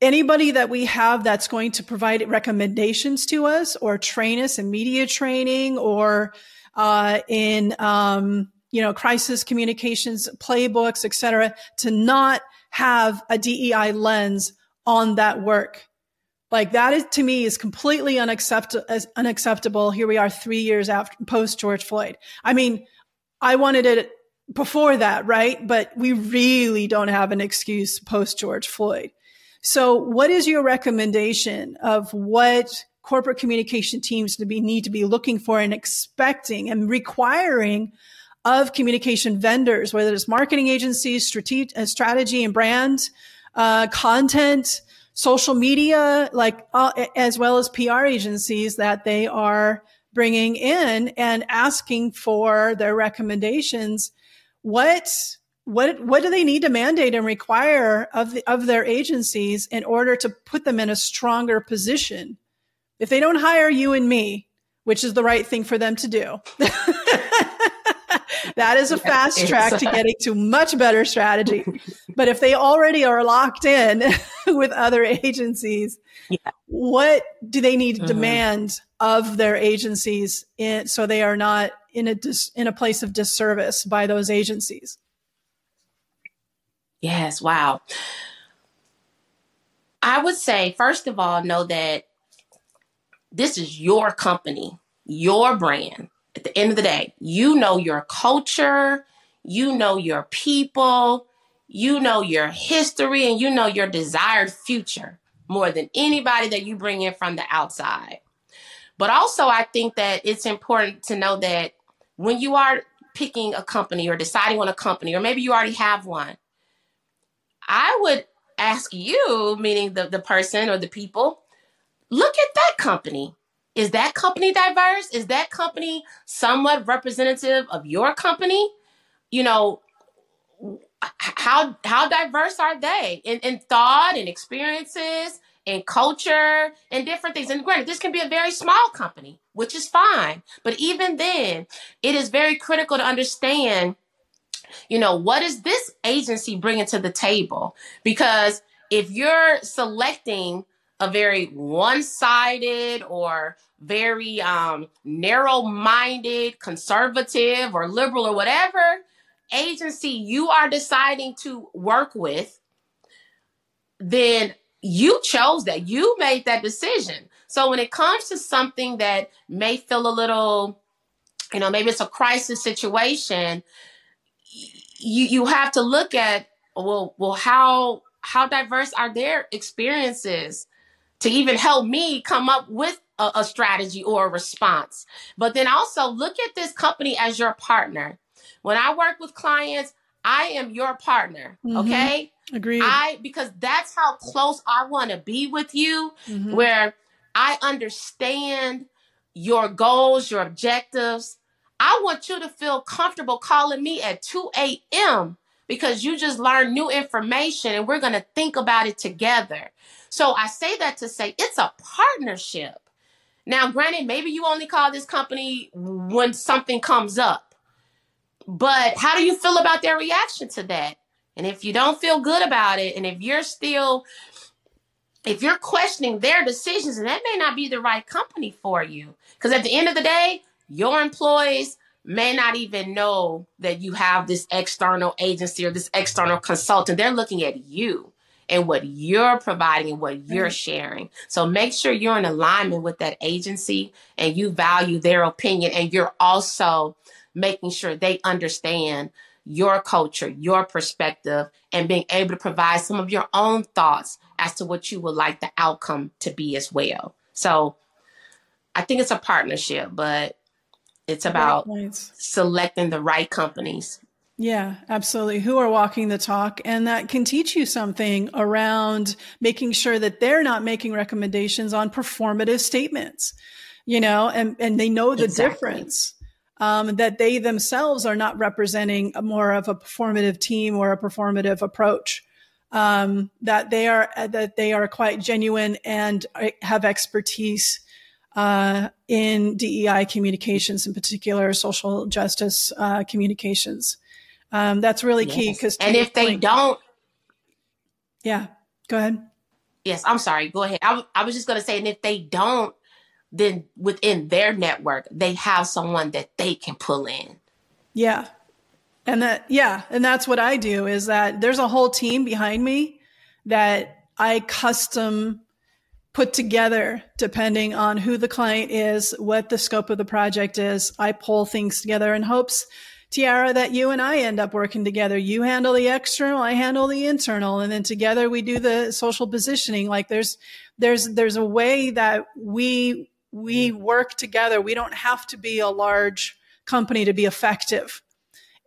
anybody that we have that's going to provide recommendations to us or train us in media training or uh, in um, you know crisis communications playbooks et cetera to not have a dei lens on that work like that is to me is completely unacceptable unacceptable. Here we are three years after post george floyd. I mean i wanted it before that right? But we really don't have an excuse post george floyd. So what is your recommendation of what corporate communication teams to be need to be looking for and expecting and requiring of communication vendors, whether it's marketing agencies, strategy, strategy and brand, uh, content, social media, like uh, as well as PR agencies that they are bringing in and asking for their recommendations. What what what do they need to mandate and require of the of their agencies in order to put them in a stronger position if they don't hire you and me which is the right thing for them to do [laughs] that is a fast track to getting to much better strategy [laughs] but if they already are locked in [laughs] with other agencies yeah. what do they need to mm-hmm. demand of their agencies in, so they are not in a dis, in a place of disservice by those agencies
Yes, wow. I would say, first of all, know that this is your company, your brand. At the end of the day, you know your culture, you know your people, you know your history, and you know your desired future more than anybody that you bring in from the outside. But also, I think that it's important to know that when you are picking a company or deciding on a company, or maybe you already have one, I would ask you, meaning the, the person or the people, look at that company. Is that company diverse? Is that company somewhat representative of your company? You know, how how diverse are they in, in thought and experiences and culture and different things? And granted, this can be a very small company, which is fine. But even then, it is very critical to understand you know, what is this agency bringing to the table? Because if you're selecting a very one-sided or very um, narrow-minded conservative or liberal or whatever agency you are deciding to work with then you chose that. You made that decision. So when it comes to something that may feel a little you know maybe it's a crisis situation you you have to look at well well how how diverse are their experiences to even help me come up with a, a, strategy or a response but then also look at this company as your partner when i work with clients i am your partner mm-hmm. okay
agreed
i because that's how close i want to be with you mm-hmm. where i understand your goals your objectives I want you to feel comfortable calling me at 2 a.m. because you just learned new information and we're going to think about it together. So I say that to say it's a partnership. Now, granted, maybe you only call this company when something comes up, but how do you feel about their reaction to that? And if you don't feel good about it, and if you're still, if you're questioning their decisions, and that may not be the right company for you, because at the end of the day, your employees may not even know that you have this external agency or this external consultant. They're looking at you and what you're providing and what mm-hmm. you're sharing. So make sure you're in alignment with that agency and you value their opinion and you're also making sure they understand your culture, your perspective, and being able to provide some of your own thoughts as to what you would like the outcome to be as well. So I think it's a partnership, but it's about selecting the right companies.
Yeah, absolutely. Who are walking the talk and that can teach you something around making sure that they're not making recommendations on performative statements, you know, and, and they know the exactly. difference. Um, that they themselves are not representing a more of a performative team or a performative approach. Um, that they are that they are quite genuine and uh, have expertise uh, in DEI communications, in particular social justice uh, communications. Um, that's really yes. key because
and if they point, don't,
yeah, go ahead.
Yes, I'm sorry. Go ahead. I, was just going to say, and if they don't, then within their network, they have someone that they can pull in.
Yeah. And that, yeah. And that's what I do is that there's a whole team behind me that I custom put together depending on who the client is, what the scope of the project is. I pull things together in hopes, Tiara, that you and I end up working together. You handle the external, I handle the internal, and then together we do the social positioning. Like there's there's there's a way that we we work together. We don't have to be a large company to be effective.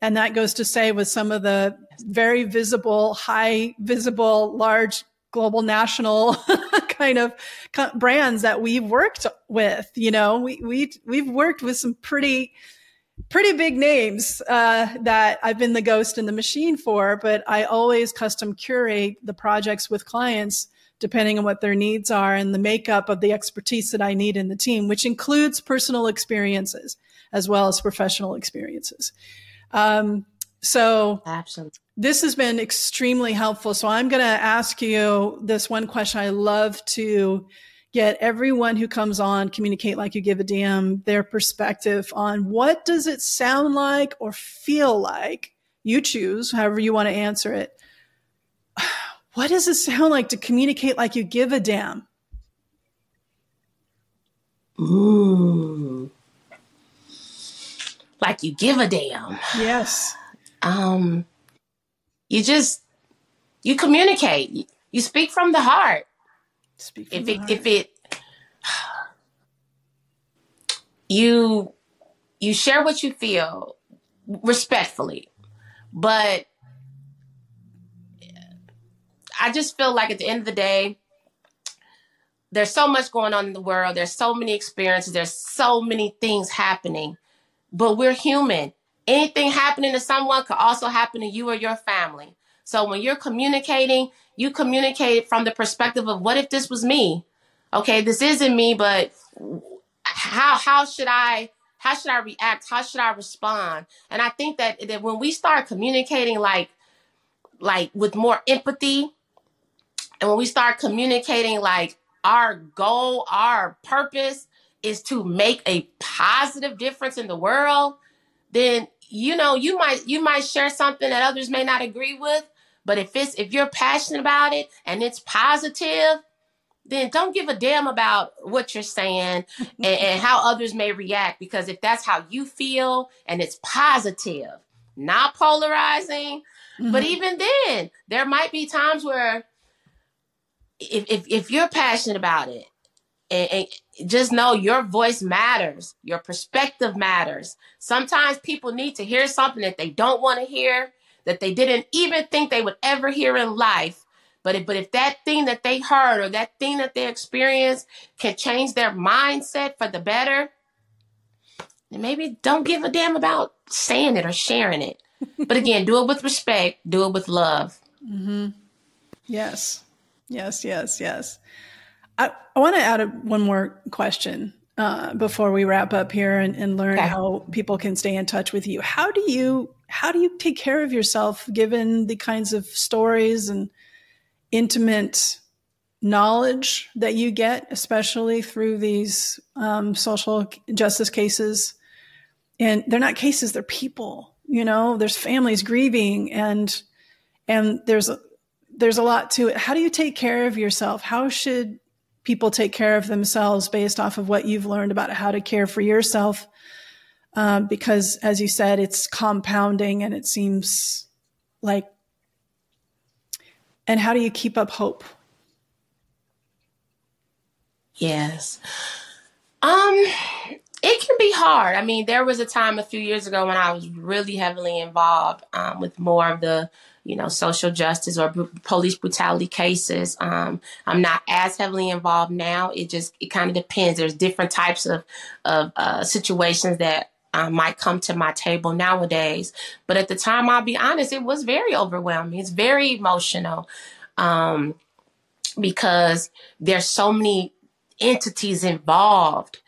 And that goes to say with some of the very visible, high visible, large global national [laughs] kind of brands that we've worked with. You know, we we we've worked with some pretty pretty big names uh, that I've been the ghost in the machine for, but I always custom curate the projects with clients depending on what their needs are and the makeup of the expertise that I need in the team, which includes personal experiences as well as professional experiences. Um, so
absolutely.
This has been extremely helpful. So I'm going to ask you this one question. I love to get everyone who comes on communicate like you give a damn their perspective on what does it sound like or feel like? You choose however you want to answer it. [sighs] What does it sound like to communicate like you give a damn?
Ooh. Like you give a damn.
Yes.
Um you just you communicate you speak from the heart
speak
if
the
it
heart.
if it [sighs] you you share what you feel respectfully, but I just feel like at the end of the day, there's so much going on in the world. There's so many experiences. There's so many things happening, but we're human. Anything happening to someone could also happen to you or your family. So when you're communicating, you communicate from the perspective of what if this was me? Okay, this isn't me, but how how should I how should I react? How should I respond? And I think that that when we start communicating like like with more empathy and when we start communicating like our goal, our purpose is to make a positive difference in the world, then you know you might you might share something that others may not agree with, but if it's if you're passionate about it and it's positive, then don't give a damn about what you're saying [laughs] and, and, how others may react. Because if that's how you feel and it's positive, not polarizing, mm-hmm. but even then, there might be times where if if, if you're passionate about it, and, and just know your voice matters, your perspective matters. Sometimes people need to hear something that they don't want to hear, that they didn't even think they would ever hear in life. But if, but if that thing that they heard or that thing that they experienced can change their mindset for the better, then maybe don't give a damn about saying it or sharing it. [laughs] but again, do it with respect, do it with love.
Mm-hmm. Yes. Yes, yes, yes. I, I want to add a, one more question uh, before we wrap up here and, and learn okay. how people can stay in touch with you. How do you how do you take care of yourself given the kinds of stories and intimate knowledge that you get, especially through these um, social justice cases? And they're not cases; they're people. You know, there's families grieving, and and there's there's a lot to it. How do you take care of yourself? How should people take care of themselves based off of what you've learned about how to care for yourself? Um, because, as you said, it's compounding and it seems like. And how do you keep up hope?
Yes. Um, it can be hard. I mean, there was a time a few years ago when I was really heavily involved um, with more of the you know, social justice or b- police brutality cases. Um, I'm not as heavily involved now. It just it kind of depends. There's different types of of uh, situations that uh, might come to my table nowadays. But at the time, I'll be honest, it was very overwhelming. It's very emotional um, because there's so many entities involved,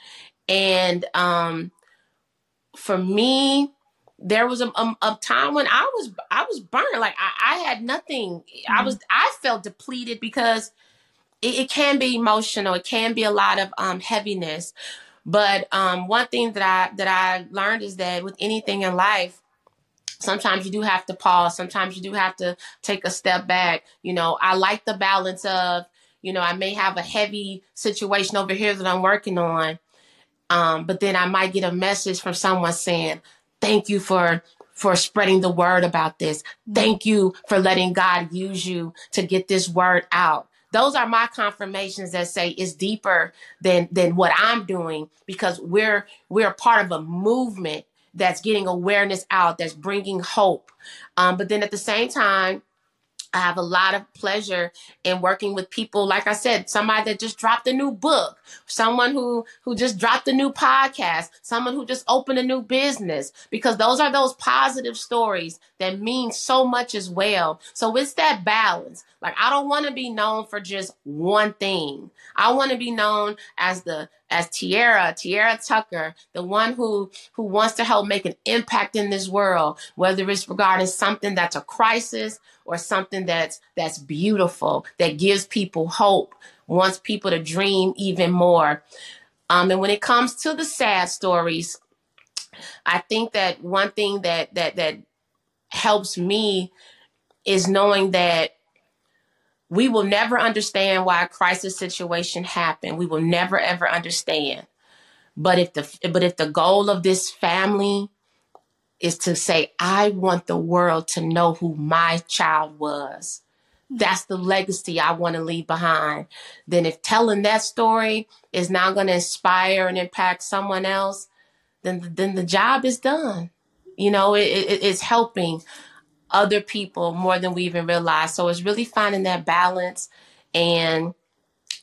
and um, for me there was a, a, a, time when I was I was burned. Like I, I had nothing. Mm-hmm. I was I felt depleted because it, it, can be emotional. It can be a lot of um, heaviness. But um, one thing that I that I learned is that with anything in life, sometimes you do have to pause. Sometimes you do have to take a step back. You know, I like the balance of you know I may have a heavy situation over here that I'm working on. Um, but then I might get a message from someone saying, Thank you for for spreading the word about this. Thank you for letting God use you to get this word out. Those are my confirmations that say it's deeper than than what I'm doing because we're we're part of a movement that's getting awareness out, that's bringing hope. Um, but then at the same time, I have a lot of pleasure in working with people. Like I said, somebody that just dropped a new book, someone who who just dropped a new podcast, someone who just opened a new business, because those are those positive stories that mean so much as well. So it's that balance. Like I don't want to be known for just one thing. I want to be known as the as Tiara, Tiara Tucker, the one who who wants to help make an impact in this world, whether it's regarding something that's a crisis or something that's that's beautiful, that gives people hope, wants people to dream even more. Um, and when it comes to the sad stories, I think that one thing that that that helps me is knowing that we will never understand why a crisis situation happened. We will never ever understand. But if the but if the goal of this family is to say, I want the world to know who my child was. Hmm. That's the legacy I want to leave behind. Then if telling that story is not going to inspire and impact someone else, then then the job is done. You know, it, it, it's helping other people more than we even realize. So it's really finding that balance and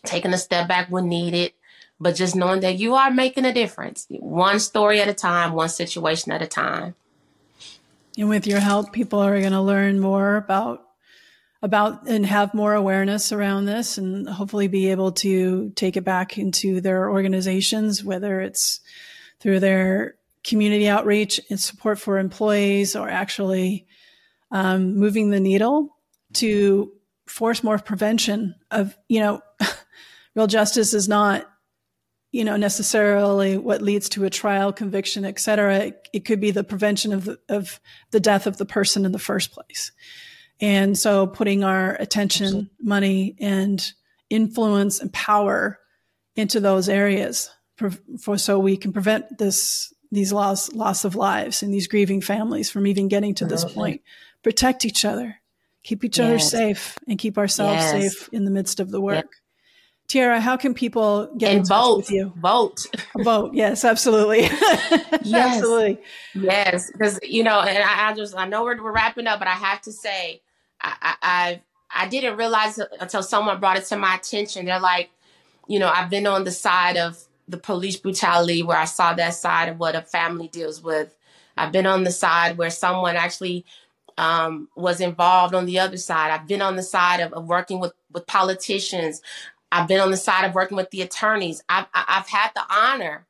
taking a step back when needed, but just knowing that you are making a difference, one story at a time, one situation at a time.
And with your help, people are going to learn more about about and have more awareness around this and hopefully be able to take it back into their organizations, whether it's through their community outreach and support for employees or actually um, moving the needle to force more prevention of, you know, [laughs] real justice is not, you know, necessarily what leads to a trial, conviction, et cetera. It, it could be the prevention of the, of the death of the person in the first place. And so putting our attention, Absolutely. money, and influence and power into those areas for, so we can prevent this these loss loss of lives and these grieving families from even getting to this point. Protect each other, keep each yes. other safe, and keep ourselves yes. safe in the midst of the work. Tiara, how can people get and in vote, touch with you?
Vote.
Vote. Yes, absolutely. [laughs] yes. absolutely.
Yes. Because, you know, and I, I, just, I know we're, we're wrapping up, but I have to say, I, I, I, I didn't realize until someone brought it to my attention. They're like, you know, I've been on the side of the police brutality where I saw that side of what a family deals with. I've been on the side where someone actually um, was involved on the other side. I've been on the side of, of working with, with politicians. I've been on the side of working with the attorneys. I've, I've had the honor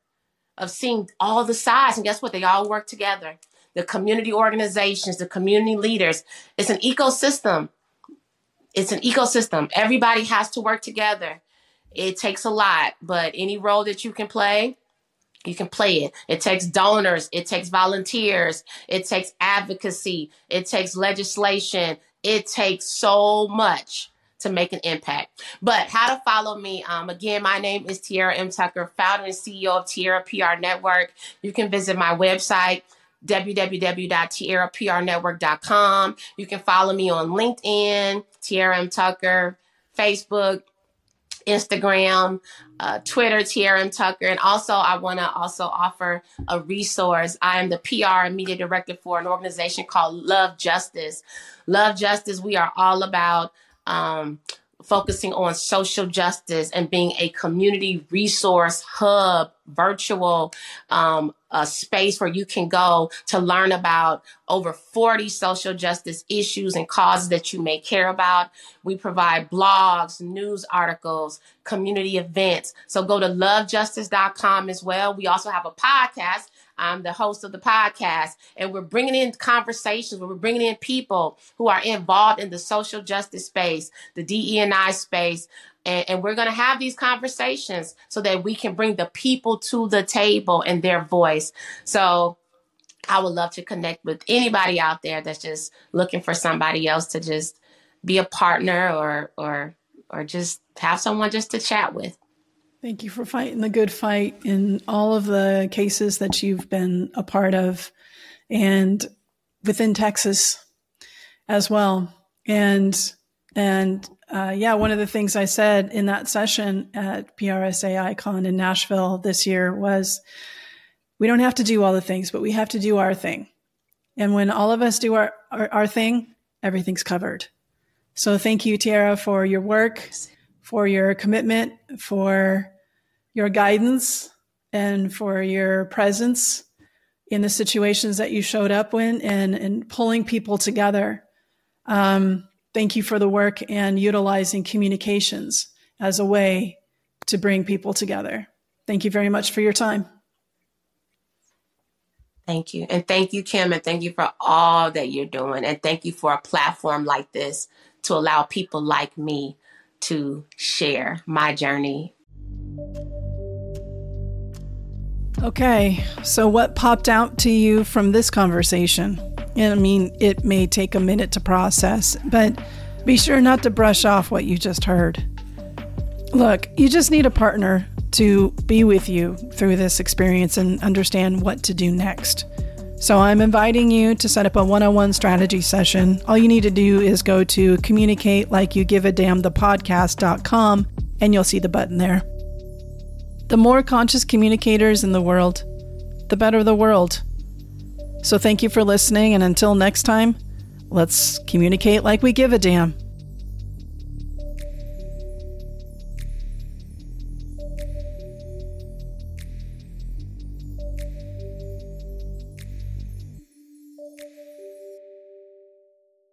of seeing all the sides. And guess what? They all work together. The community organizations, the community leaders. It's an ecosystem. It's an ecosystem. Everybody has to work together. It takes a lot, but any role that you can play, you can play it. It takes donors, it takes volunteers, it takes advocacy, it takes legislation, it takes so much to make an impact. But how to follow me? Um, again, my name is Tiara M. Tucker, founder and CEO of Tiara PR Network. You can visit my website www.tiaraprnetwork.com. You can follow me on LinkedIn, Tiara M. Tucker, Facebook, Instagram, uh, Twitter, TRM Tucker. And also, I want to also offer a resource. I am the PR and media director for an organization called Love Justice. Love Justice, we are all about um, focusing on social justice and being a community resource hub, virtual um, a space where you can go to learn about over 40 social justice issues and causes that you may care about. We provide blogs, news articles, community events. So go to lovejustice.com as well. We also have a podcast I'm the host of the podcast, and we're bringing in conversations where we're bringing in people who are involved in the social justice space, the DE&I space, and, and we're going to have these conversations so that we can bring the people to the table and their voice. So I would love to connect with anybody out there that's just looking for somebody else to just be a partner or or or just have someone just to chat with.
Thank you for fighting the good fight in all of the cases that you've been a part of and within Texas as well. And and uh, yeah, one of the things I said in that session at PRSA Icon in Nashville this year was we don't have to do all the things, but we have to do our thing. And when all of us do our, our, our thing, everything's covered. So thank you, Tiara, for your work, for your commitment, for your guidance, and for your presence in the situations that you showed up in and, and pulling people together. Um, Thank you for the work and utilizing communications as a way to bring people together. Thank you very much for your time.
Thank you. And thank you, Kim, and thank you for all that you're doing. And thank you for a platform like this to allow people like me to share my journey.
Okay, so what popped out to you from this conversation? I mean, it may take a minute to process, but be sure not to brush off what you just heard. Look, you just need a partner to be with you through this experience and understand what to do next. So I'm inviting you to set up a one on one strategy session. All you need to do is go to communicate like you give a damn the podcast.com and you'll see the button there. The more conscious communicators in the world, the better the world. So thank you for listening. And until next time, let's communicate like we give a damn.